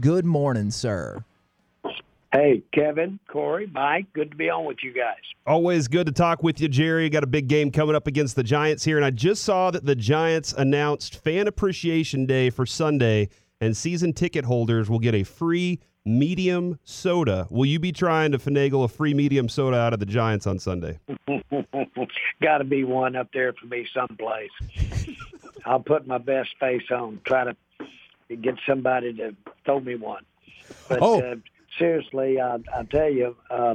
Good morning, sir. Hey, Kevin, Corey, Mike, good to be on with you guys. Always good to talk with you, Jerry. Got a big game coming up against the Giants here, and I just saw that the Giants announced Fan Appreciation Day for Sunday, and season ticket holders will get a free medium soda. Will you be trying to finagle a free medium soda out of the Giants on Sunday? Got to be one up there for me someplace. I'll put my best face on, try to get somebody to throw me one. But Oh. uh, seriously, I, I tell you, uh,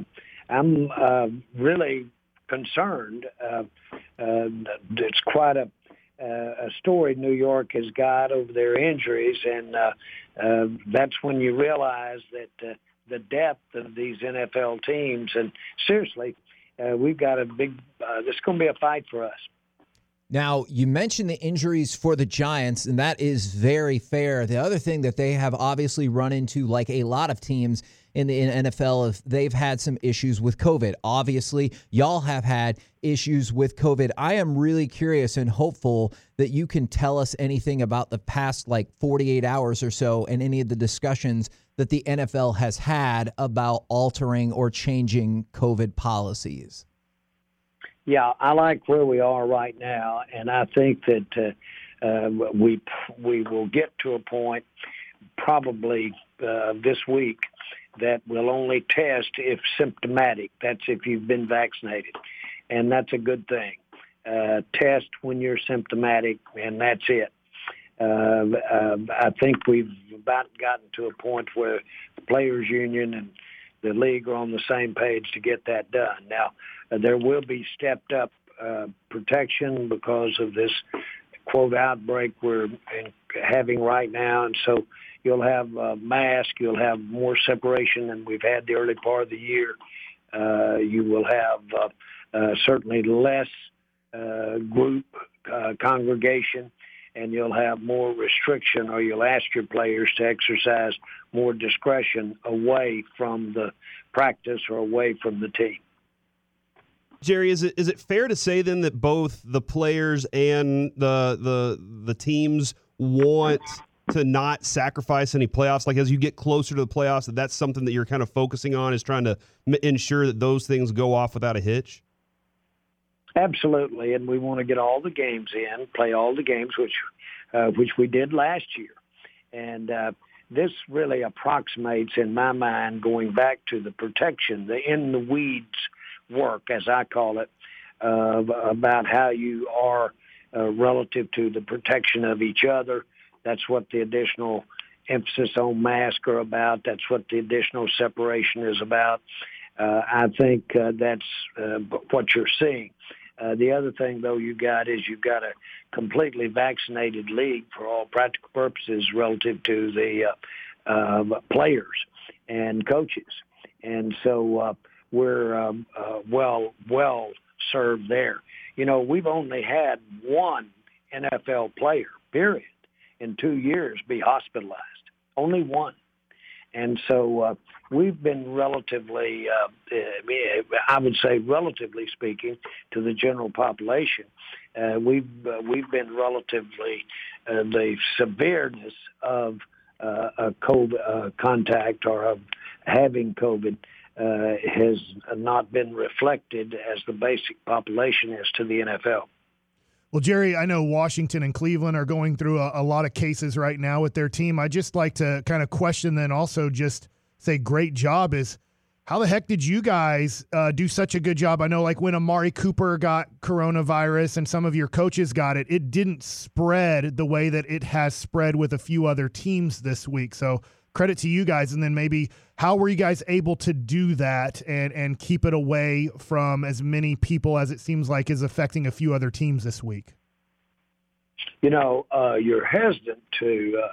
I'm uh, really concerned. Uh, uh, it's quite a uh, a story New York has got over their injuries, and uh, uh, that's when you realize that uh, the depth of these NFL teams. And seriously, uh, we've got a big. Uh, this is going to be a fight for us. Now, you mentioned the injuries for the Giants, and that is very fair. The other thing that they have obviously run into, like a lot of teams in the NFL, is they've had some issues with COVID. Obviously, y'all have had issues with COVID. I am really curious and hopeful that you can tell us anything about the past like 48 hours or so and any of the discussions that the NFL has had about altering or changing COVID policies. Yeah, I like where we are right now, and I think that uh, uh, we we will get to a point probably uh, this week that will only test if symptomatic. That's if you've been vaccinated, and that's a good thing. Uh, test when you're symptomatic, and that's it. Uh, uh, I think we've about gotten to a point where the players' union and the league are on the same page to get that done. Now, there will be stepped up uh, protection because of this quote outbreak we're in, having right now, and so you'll have a mask, you'll have more separation than we've had the early part of the year. Uh, you will have uh, uh, certainly less uh, group uh, congregation, and you'll have more restriction, or you'll ask your players to exercise more discretion away from the practice or away from the team. Jerry, is it is it fair to say then that both the players and the the the teams want to not sacrifice any playoffs? Like as you get closer to the playoffs, that that's something that you're kind of focusing on is trying to m- ensure that those things go off without a hitch. Absolutely, and we want to get all the games in, play all the games, which uh, which we did last year, and uh, this really approximates, in my mind, going back to the protection, the in the weeds work, as I call it, uh, about how you are uh, relative to the protection of each other. That's what the additional emphasis on masks are about. That's what the additional separation is about. Uh, I think uh, that's uh, what you're seeing. Uh, the other thing, though, you got is you've got a completely vaccinated league for all practical purposes relative to the uh, uh, players and coaches, and so uh, we're um, uh, well well served there. You know, we've only had one NFL player, period, in two years be hospitalized. Only one. And so uh, we've been relatively, uh, I would say, relatively speaking, to the general population, uh, we've uh, we've been relatively uh, the severeness of uh, a COVID contact or of having COVID uh, has not been reflected as the basic population is to the NFL. Well, Jerry, I know Washington and Cleveland are going through a, a lot of cases right now with their team. I just like to kind of question, then also just say, great job is how the heck did you guys uh, do such a good job? I know, like when Amari Cooper got coronavirus and some of your coaches got it, it didn't spread the way that it has spread with a few other teams this week. So credit to you guys. And then maybe how were you guys able to do that and and keep it away from as many people as it seems like is affecting a few other teams this week? You know, uh, you're hesitant to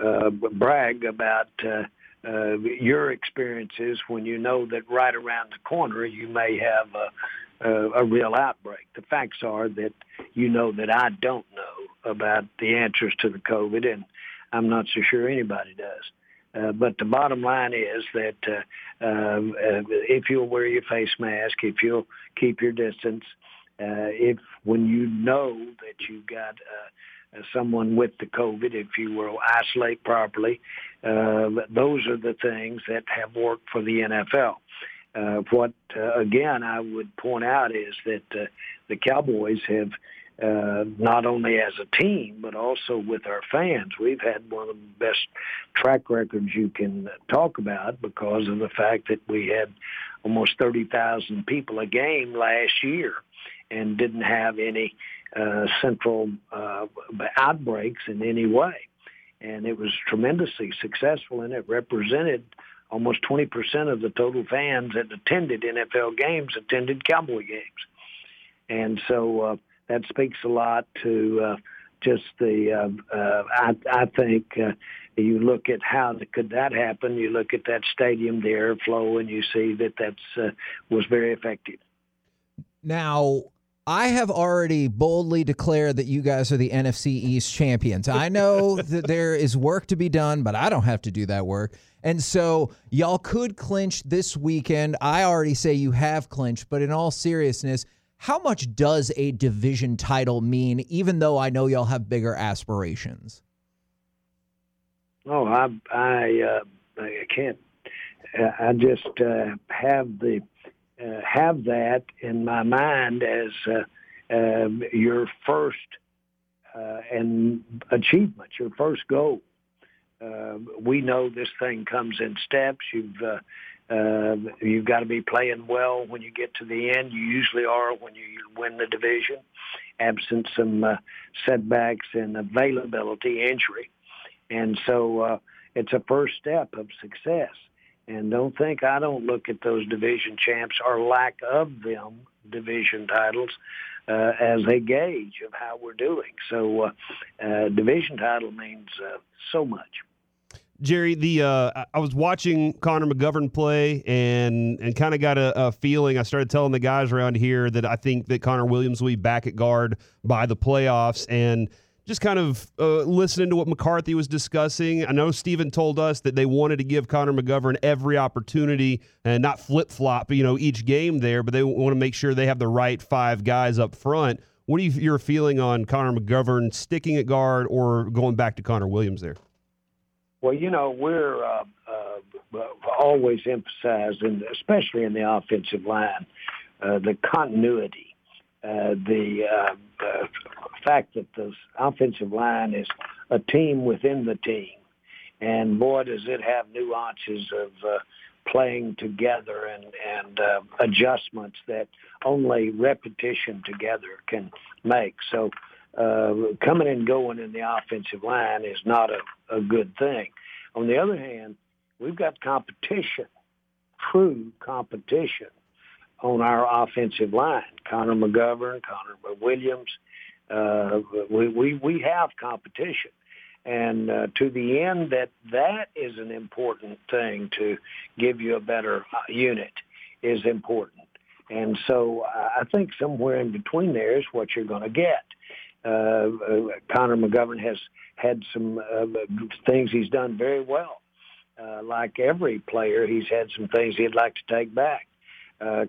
uh, uh, brag about uh, uh, your experiences when you know that right around the corner you may have a, a, a real outbreak. The facts are that you know that I don't know about the answers to the COVID, and I'm not so sure anybody does. Uh, but the bottom line is that uh, uh, if you'll wear your face mask, if you'll keep your distance, uh, if when you know that you've got uh, someone with the COVID, if you will isolate properly. Those are the things that have worked for the NFL. What again I would point out is that the Cowboys have uh, not only as a team but also with our fans. We've had one of the best track records you can talk about because of the fact that we had almost 30,000 people a game last year and didn't have any uh, central uh, outbreaks in any way. And it was tremendously successful, and it represented almost 20% of the total fans that attended NFL games attended Cowboy games. And so uh, that speaks a lot to uh, just the, uh, uh, I, I think uh, you look at how the, could that happen, you look at that stadium, the airflow, and you see that that's uh, was very effective. Now, I have already boldly declared that you guys are the NFC East champions. I know that there is work to be done, but I don't have to do that work. And so y'all could clinch this weekend. I already say you have clinched, but in all seriousness, how much does a division title mean, even though I know y'all have bigger aspirations? Oh, I I, uh, I can't. I just uh, have the uh, have that in my mind as uh, uh, your first uh, and achievement, your first goal. Uh, we know this thing comes in steps. You've uh, you've got to be playing well when you get to the end. You usually are when you win the division, absent some uh, setbacks and availability, injury, and so uh, it's a first step of success. And don't think I don't look at those division champs or lack of them division titles uh, as a gauge of how we're doing. So, uh, uh, division title means uh, so much. Jerry, the uh, I was watching Connor McGovern play and and kind of got a, a, feeling. I started telling the guys around here that I think that Connor Williams will be back at guard by the playoffs, and just kind of uh, listening to what McCarthy was discussing. I know Stephen told us that they wanted to give Connor McGovern every opportunity and not flip flop, you know, each game there, but they want to make sure they have the right five guys up front. What are you, your feeling on Connor McGovern sticking at guard or going back to Connor Williams there? Well, you know, we're uh, uh, always emphasizing, especially in the offensive line, uh, the continuity uh, the, uh, the fact that the offensive line is a team within the team. And boy, does it have nuances of uh, playing together and, and uh, adjustments that only repetition together can make. So uh, coming and going in the offensive line is not a, a good thing. On the other hand, we've got competition, true competition on our offensive line. Connor McGovern, Connor Williams. Uh, we, we, we have competition. And uh, to the end that that is an important thing to give you a better uh, unit is important. And so I think somewhere in between there is what you're going to get. Uh, uh, Connor McGovern has had some uh, things he's done very well. Uh, like every player, he's had some things he'd like to take back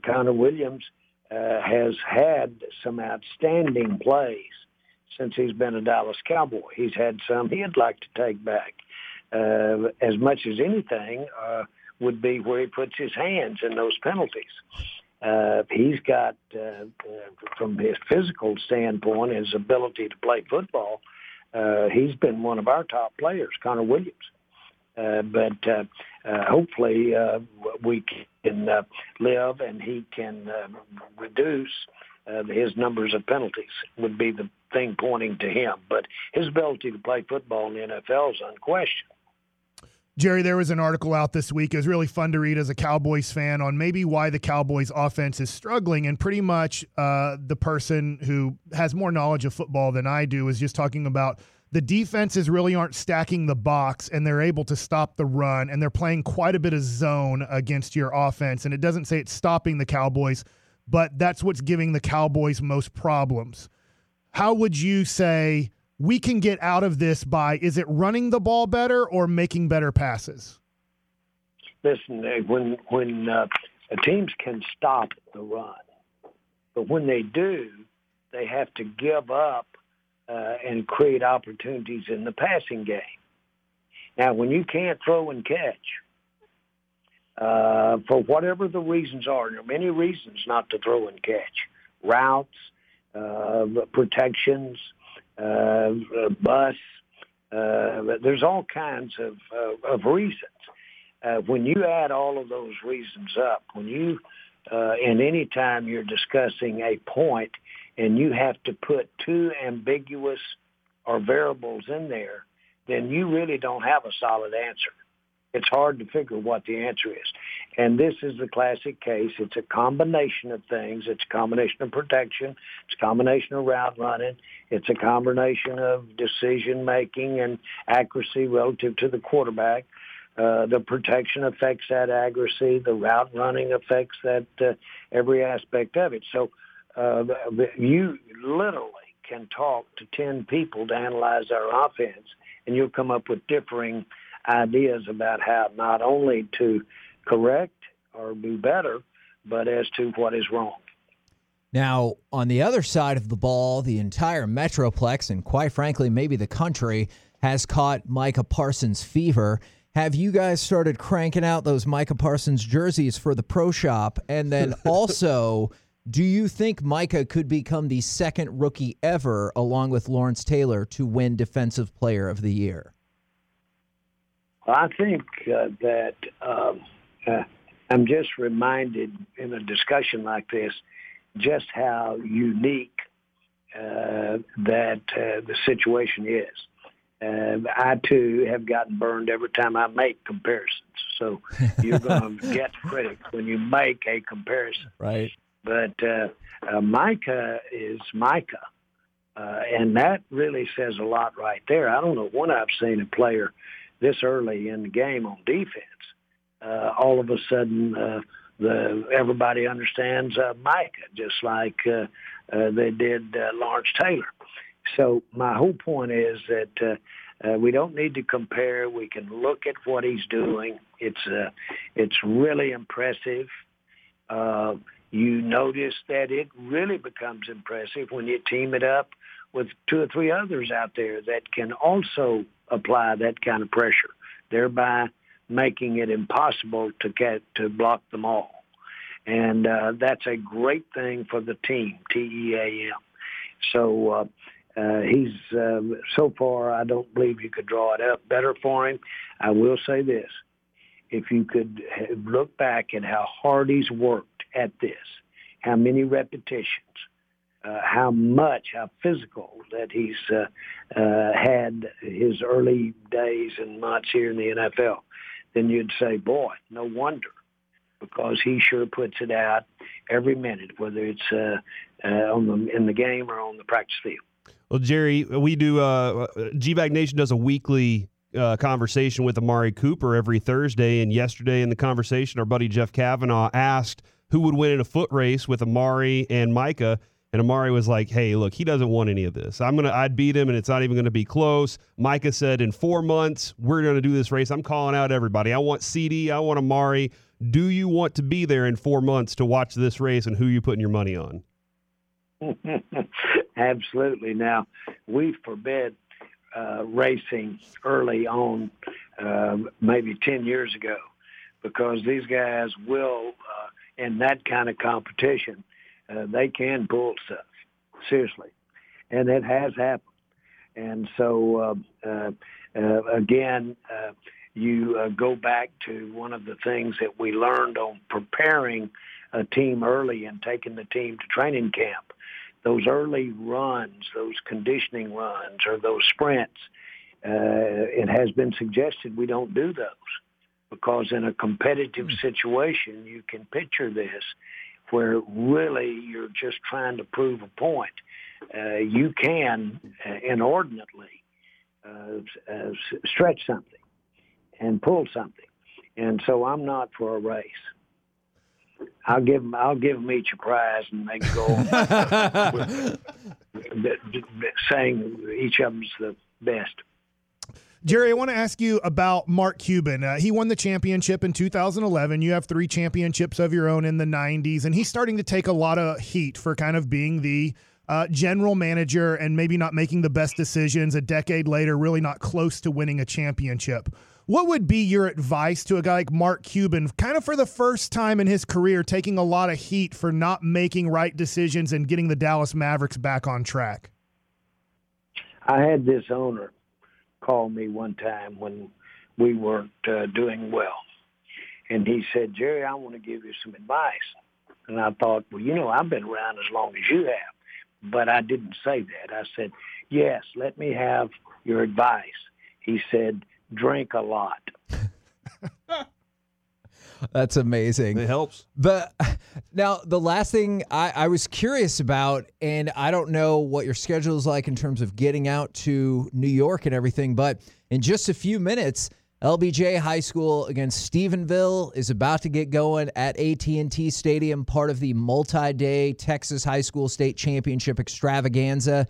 Connor Williams has had some outstanding plays since he's been a Dallas Cowboy. He's had some he'd like to take back. Uh, as much as anything uh, would be where he puts his hands in those penalties. Uh, he's got, uh, uh, from his physical standpoint, his ability to play football. Uh, he's been one of our top players, Connor Williams. Uh, but uh, uh, hopefully uh, we can uh, live and he can uh, reduce uh, his numbers of penalties would be the thing pointing to him. But his ability to play football in the NFL is unquestioned. Jerry, there was an article out this week. It was really fun to read as a Cowboys fan on maybe why the Cowboys offense is struggling. And pretty much uh, the person who has more knowledge of football than I do is just talking about the defenses really aren't stacking the box and they're able to stop the run and they're playing quite a bit of zone against your offense. And it doesn't say it's stopping the Cowboys, but that's what's giving the Cowboys most problems. How would you say we can get out of this by is it running the ball better or making better passes? Listen, when when uh, teams can stop the run, but when they do, they have to give up uh, and create opportunities in the passing game. Now, when you can't throw and catch, uh, for whatever the reasons are, there are many reasons not to throw and catch. Routes, uh, protections, uh, bus. Uh, there's all kinds of, uh, of reasons. Uh, when you add all of those reasons up, when you, uh, and any time you're discussing a point and you have to put two ambiguous or variables in there, then you really don't have a solid answer. It's hard to figure what the answer is. And this is the classic case. It's a combination of things. It's a combination of protection. It's a combination of route running. It's a combination of decision making and accuracy relative to the quarterback. Uh, the protection affects that accuracy. The route running affects that uh, every aspect of it. So uh, you literally can talk to 10 people to analyze our offense, and you'll come up with differing ideas about how not only to correct or do better, but as to what is wrong. Now, on the other side of the ball, the entire Metroplex, and quite frankly, maybe the country, has caught Micah Parsons fever. Have you guys started cranking out those Micah Parsons jerseys for the pro shop? And then also, do you think Micah could become the second rookie ever, along with Lawrence Taylor, to win Defensive Player of the Year? I think uh, that um, uh, I'm just reminded in a discussion like this just how unique uh, that uh, the situation is. I too have gotten burned every time I make comparisons. So you're going to get credit when you make a comparison. Right. But uh, uh, Micah is Micah. Uh, and that really says a lot right there. I don't know when I've seen a player this early in the game on defense. Uh, all of a sudden, uh, the everybody understands uh, Micah just like uh, uh, they did uh, Lawrence Taylor. So my whole point is that uh, uh, we don't need to compare. We can look at what he's doing. It's uh, it's really impressive. Uh, you notice that it really becomes impressive when you team it up with two or three others out there that can also apply that kind of pressure, thereby making it impossible to get to block them all. And uh, that's a great thing for the team, T-E-A-M. So uh, uh, he's uh, so far. I don't believe you could draw it up better for him. I will say this: if you could look back at how hard he's worked at this, how many repetitions, uh, how much, how physical that he's uh, uh, had his early days and months here in the NFL, then you'd say, boy, no wonder, because he sure puts it out every minute, whether it's uh, uh, on the in the game or on the practice field. Well, Jerry, we do. Uh, GBag Nation does a weekly uh, conversation with Amari Cooper every Thursday. And yesterday in the conversation, our buddy Jeff Kavanaugh asked who would win in a foot race with Amari and Micah. And Amari was like, "Hey, look, he doesn't want any of this. I'm gonna, I'd beat him, and it's not even gonna be close." Micah said, "In four months, we're gonna do this race. I'm calling out everybody. I want CD. I want Amari. Do you want to be there in four months to watch this race, and who you putting your money on?" Absolutely. Now, we forbid uh, racing early on, uh, maybe 10 years ago, because these guys will, uh, in that kind of competition, uh, they can pull stuff, seriously. And it has happened. And so, uh, uh, uh, again, uh, you uh, go back to one of the things that we learned on preparing a team early and taking the team to training camp. Those early runs, those conditioning runs, or those sprints, uh, it has been suggested we don't do those because in a competitive situation, you can picture this where really you're just trying to prove a point. Uh, you can uh, inordinately uh, uh, stretch something and pull something, and so I'm not for a race. I'll give them. I'll give them each a prize, and they can go on saying each of them's the best. Jerry, I want to ask you about Mark Cuban. Uh, he won the championship in 2011. You have three championships of your own in the 90s, and he's starting to take a lot of heat for kind of being the uh, general manager and maybe not making the best decisions a decade later, really not close to winning a championship. What would be your advice to a guy like Mark Cuban, kind of for the first time in his career, taking a lot of heat for not making right decisions and getting the Dallas Mavericks back on track? I had this owner call me one time when we weren't uh, doing well. And he said, Jerry, I want to give you some advice. And I thought, well, you know, I've been around as long as you have. But I didn't say that. I said, yes, let me have your advice. He said, drink a lot. That's amazing. It helps. The now the last thing I, I was curious about, and I don't know what your schedule is like in terms of getting out to New York and everything, but in just a few minutes, LBJ High School against Stephenville is about to get going at AT&T Stadium, part of the multi-day Texas High School State Championship extravaganza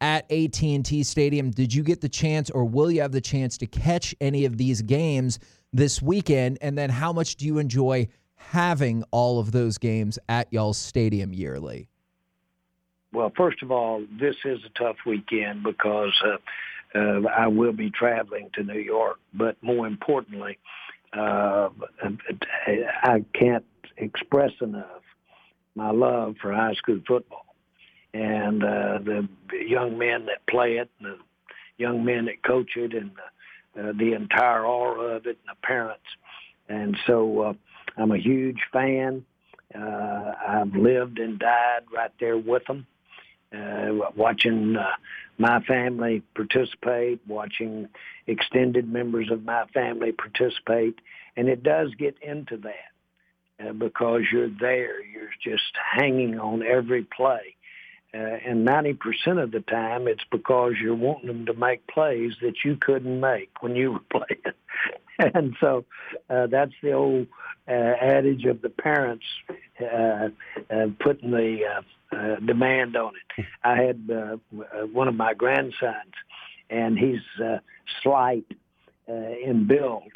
at AT&T Stadium. Did you get the chance or will you have the chance to catch any of these games this weekend? And then how much do you enjoy having all of those games at y'all's stadium yearly? Well, first of all, this is a tough weekend because uh, uh, I will be traveling to New York. But more importantly, uh, I can't express enough my love for high school football and uh, the young men that play it, and the young men that coach it, and the, uh, the entire aura of it, and parents. And so uh, I'm a huge fan. Uh, I've lived and died right there with them, uh, watching uh, my family participate, watching extended members of my family participate, and it does get into that uh, because you're there. You're just hanging on every play uh, and 90% of the time, it's because you're wanting them to make plays that you couldn't make when you were playing. and so uh, that's the old uh, adage of the parents uh, uh, putting the uh, uh, demand on it. I had uh, one of my grandsons, and he's uh, slight uh, in build.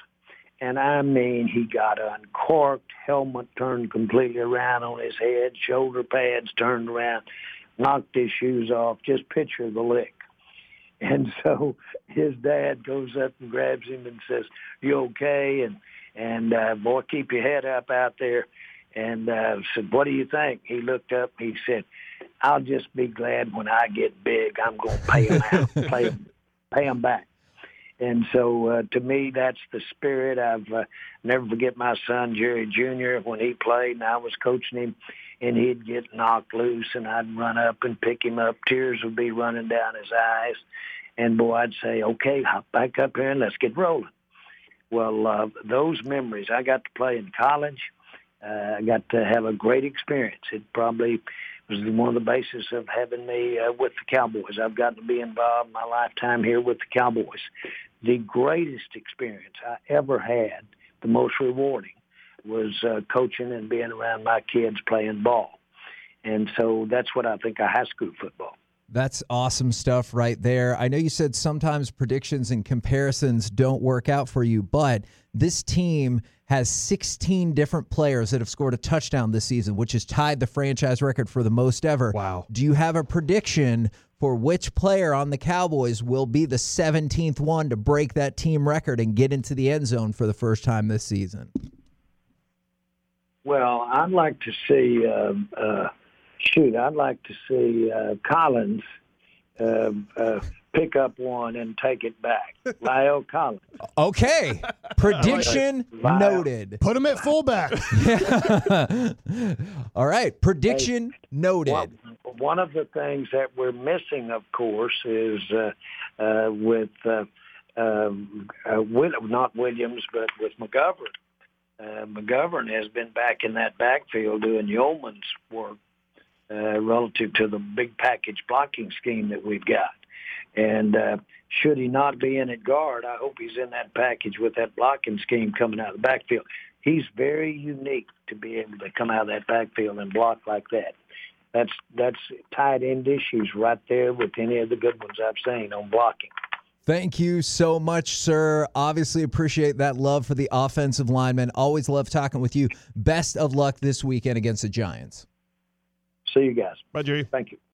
And I mean, he got uncorked, helmet turned completely around on his head, shoulder pads turned around knocked his shoes off. Just picture the lick. And so his dad goes up and grabs him and says, "You okay?" And and uh, boy, keep your head up out there. And uh, said, "What do you think?" He looked up. He said, "I'll just be glad when I get big. I'm going to pay him out, pay pay him back." And so, uh, to me, that's the spirit. I've uh, never forget my son Jerry Jr. when he played, and I was coaching him and he'd get knocked loose and I'd run up and pick him up. Tears would be running down his eyes. And boy, I'd say, okay, hop back up here and let's get rolling. Well, uh, those memories, I got to play in college. Uh, I got to have a great experience. It probably was one of the basis of having me uh, with the Cowboys. I've gotten to be involved my lifetime here with the Cowboys. The greatest experience I ever had, the most rewarding, was uh, coaching and being around my kids playing ball. And so that's what I think of high school football. That's awesome stuff right there. I know you said sometimes predictions and comparisons don't work out for you, but this team has 16 different players that have scored a touchdown this season, which has tied the franchise record for the most ever. Wow. Do you have a prediction for which player on the Cowboys will be the 17th one to break that team record and get into the end zone for the first time this season? Well, I'd like to see. Uh, uh, shoot, I'd like to see uh, Collins uh, uh, pick up one and take it back. La'el Collins. Okay, prediction noted. Put him at fullback. All right, prediction hey, noted. One, one, of the things that we're missing, of course, is uh, uh, with uh, um, uh, not Williams, but with McGovern uh, McGovern has been back in that backfield doing yeoman's work uh, relative to the big package blocking scheme that we've got. And uh, should he not be in at guard, I hope he's in that package with that blocking scheme coming out of the backfield. He's very unique to be able to come out of that backfield and block like that. That's that's tight end issues right there with any of the good ones I've seen on blocking. Thank you so much, sir. Obviously, appreciate that love for the offensive lineman. Always love talking with you. Best of luck this weekend against the Giants. See you guys. Bye, Jerry. Thank you.